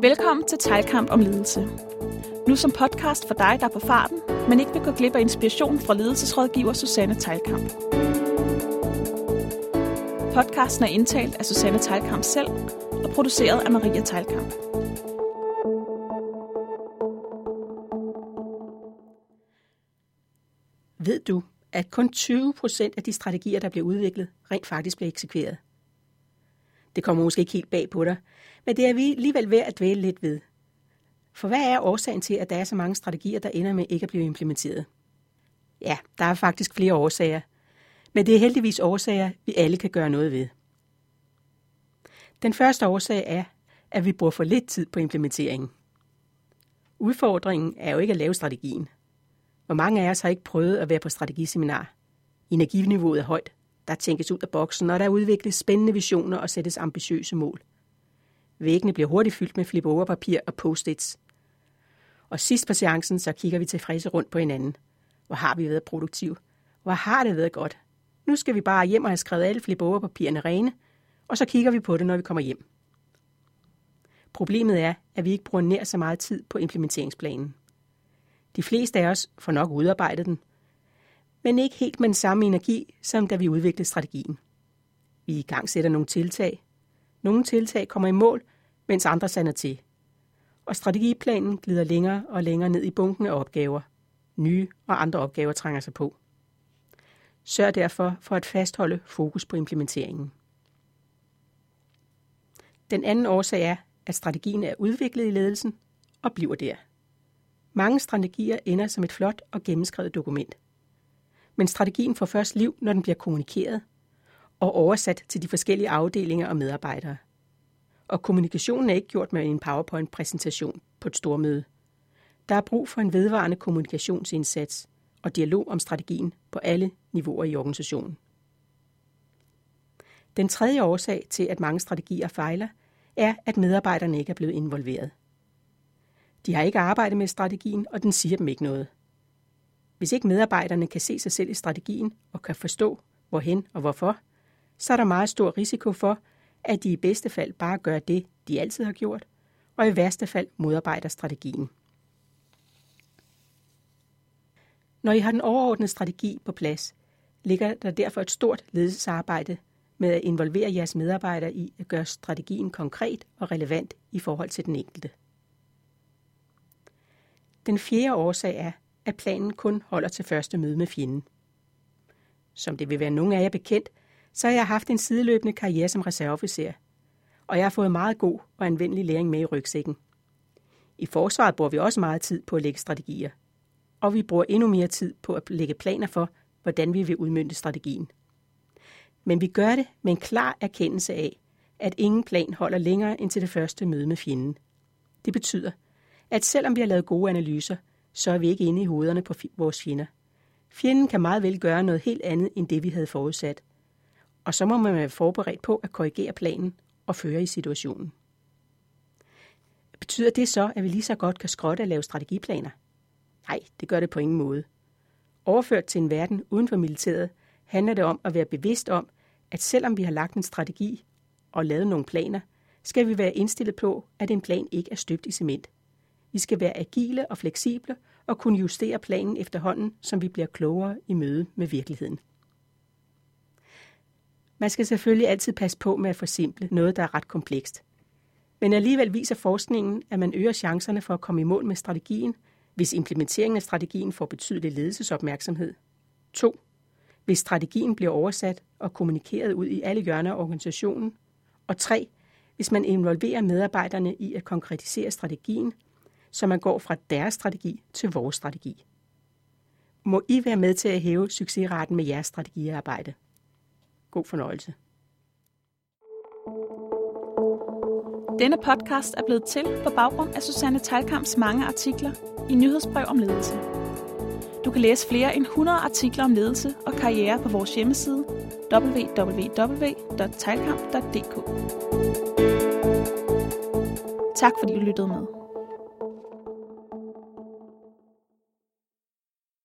Velkommen til Tejlkamp om ledelse. Nu som podcast for dig, der er på farten, men ikke vil gå glip af inspiration fra ledelsesrådgiver Susanne Tejlkamp. Podcasten er indtalt af Susanne Tejlkamp selv og produceret af Maria Tejlkamp. Ved du, at kun 20 procent af de strategier, der bliver udviklet, rent faktisk bliver eksekveret? Det kommer måske ikke helt bag på dig, men det er vi alligevel ved at dvæle lidt ved. For hvad er årsagen til, at der er så mange strategier, der ender med ikke at blive implementeret? Ja, der er faktisk flere årsager, men det er heldigvis årsager, vi alle kan gøre noget ved. Den første årsag er, at vi bruger for lidt tid på implementeringen. Udfordringen er jo ikke at lave strategien. Hvor mange af os har ikke prøvet at være på strategiseminar? Energiniveauet er højt, der tænkes ud af boksen, og der udvikles spændende visioner og sættes ambitiøse mål. Væggene bliver hurtigt fyldt med flip papir og post-its. Og sidst på seancen, så kigger vi tilfredse rundt på hinanden. Hvor har vi været produktiv? Hvor har det været godt? Nu skal vi bare hjem og have skrevet alle flip papirerne rene, og så kigger vi på det, når vi kommer hjem. Problemet er, at vi ikke bruger nær så meget tid på implementeringsplanen. De fleste af os får nok udarbejdet den, men ikke helt med den samme energi, som da vi udviklede strategien. Vi i gang sætter nogle tiltag. Nogle tiltag kommer i mål, mens andre sander til. Og strategiplanen glider længere og længere ned i bunken af opgaver. Nye og andre opgaver trænger sig på. Sørg derfor for at fastholde fokus på implementeringen. Den anden årsag er, at strategien er udviklet i ledelsen og bliver der. Mange strategier ender som et flot og gennemskrevet dokument – men strategien får først liv, når den bliver kommunikeret og oversat til de forskellige afdelinger og medarbejdere. Og kommunikationen er ikke gjort med en PowerPoint-præsentation på et stormøde. Der er brug for en vedvarende kommunikationsindsats og dialog om strategien på alle niveauer i organisationen. Den tredje årsag til, at mange strategier fejler, er, at medarbejderne ikke er blevet involveret. De har ikke arbejdet med strategien, og den siger dem ikke noget. Hvis ikke medarbejderne kan se sig selv i strategien og kan forstå, hvorhen og hvorfor, så er der meget stor risiko for, at de i bedste fald bare gør det, de altid har gjort, og i værste fald modarbejder strategien. Når I har den overordnede strategi på plads, ligger der derfor et stort ledelsesarbejde med at involvere jeres medarbejdere i at gøre strategien konkret og relevant i forhold til den enkelte. Den fjerde årsag er, at planen kun holder til første møde med fjenden. Som det vil være nogen af jer bekendt, så har jeg haft en sideløbende karriere som reserveofficer, og jeg har fået meget god og anvendelig læring med i rygsækken. I forsvaret bruger vi også meget tid på at lægge strategier, og vi bruger endnu mere tid på at lægge planer for, hvordan vi vil udmynde strategien. Men vi gør det med en klar erkendelse af, at ingen plan holder længere end til det første møde med fjenden. Det betyder, at selvom vi har lavet gode analyser, så er vi ikke inde i hovederne på vores fjender. Fjenden kan meget vel gøre noget helt andet end det, vi havde forudsat. Og så må man være forberedt på at korrigere planen og føre i situationen. Betyder det så, at vi lige så godt kan skrotte og lave strategiplaner? Nej, det gør det på ingen måde. Overført til en verden uden for militæret handler det om at være bevidst om, at selvom vi har lagt en strategi og lavet nogle planer, skal vi være indstillet på, at en plan ikke er støbt i cement. I skal være agile og fleksible og kunne justere planen efterhånden, som vi bliver klogere i møde med virkeligheden. Man skal selvfølgelig altid passe på med at forsimple noget, der er ret komplekst. Men alligevel viser forskningen, at man øger chancerne for at komme i mål med strategien, hvis implementeringen af strategien får betydelig ledelsesopmærksomhed. 2. Hvis strategien bliver oversat og kommunikeret ud i alle hjørner af organisationen. Og 3. Hvis man involverer medarbejderne i at konkretisere strategien så man går fra deres strategi til vores strategi. Må I være med til at hæve succesraten med jeres strategiarbejde. God fornøjelse. Denne podcast er blevet til på baggrund af Susanne Talkamps mange artikler i nyhedsbrev om ledelse. Du kan læse flere end 100 artikler om ledelse og karriere på vores hjemmeside www.talkamp.dk Tak fordi du lyttede med.